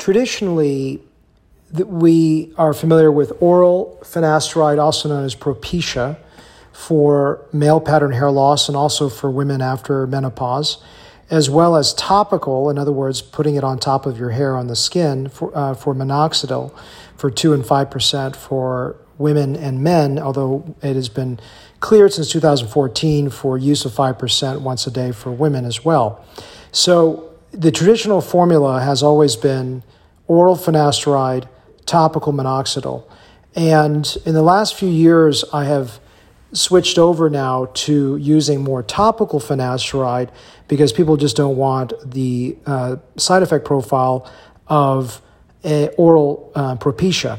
traditionally, we are familiar with oral finasteride, also known as Propecia, for male pattern hair loss and also for women after menopause, as well as topical, in other words, putting it on top of your hair on the skin for, uh, for minoxidil for 2 and 5% for women and men, although it has been cleared since 2014 for use of 5% once a day for women as well. So the traditional formula has always been oral finasteride, topical minoxidil. And in the last few years, I have switched over now to using more topical finasteride because people just don't want the uh, side effect profile of oral uh, Propecia.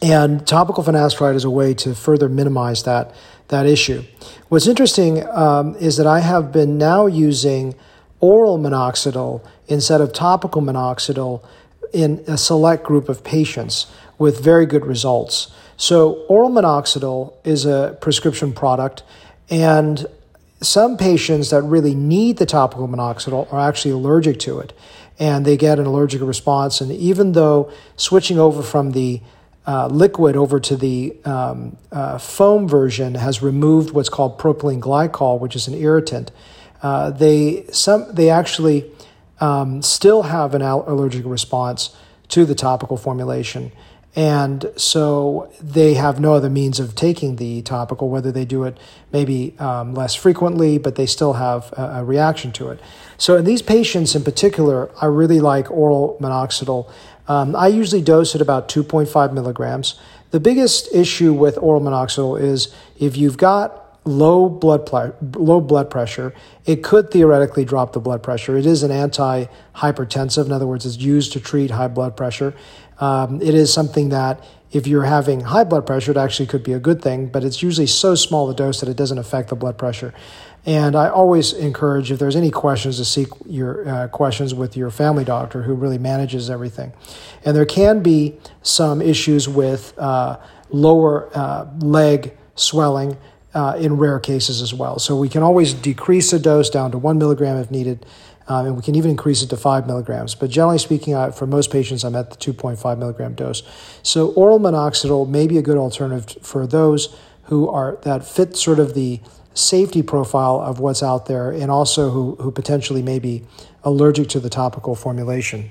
And topical finasteride is a way to further minimize that, that issue. What's interesting um, is that I have been now using oral minoxidil instead of topical minoxidil in a select group of patients with very good results. So, oral minoxidil is a prescription product, and some patients that really need the topical minoxidil are actually allergic to it, and they get an allergic response. And even though switching over from the uh, liquid over to the um, uh, foam version has removed what's called propylene glycol, which is an irritant. Uh, they some they actually um, still have an allergic response to the topical formulation, and so they have no other means of taking the topical. Whether they do it maybe um, less frequently, but they still have a, a reaction to it. So in these patients in particular, I really like oral minoxidil um, I usually dose at about 2.5 milligrams. The biggest issue with oral minoxidil is if you've got low blood ple- low blood pressure, it could theoretically drop the blood pressure. It is an anti-hypertensive. In other words, it's used to treat high blood pressure. Um, it is something that if you're having high blood pressure, it actually could be a good thing, but it's usually so small a dose that it doesn't affect the blood pressure. And I always encourage, if there's any questions, to seek your uh, questions with your family doctor who really manages everything. And there can be some issues with uh, lower uh, leg swelling uh, in rare cases as well. So we can always decrease the dose down to one milligram if needed. Um, and we can even increase it to five milligrams. But generally speaking, uh, for most patients, I'm at the 2.5 milligram dose. So oral minoxidil may be a good alternative for those who are that fit sort of the safety profile of what's out there and also who, who potentially may be allergic to the topical formulation.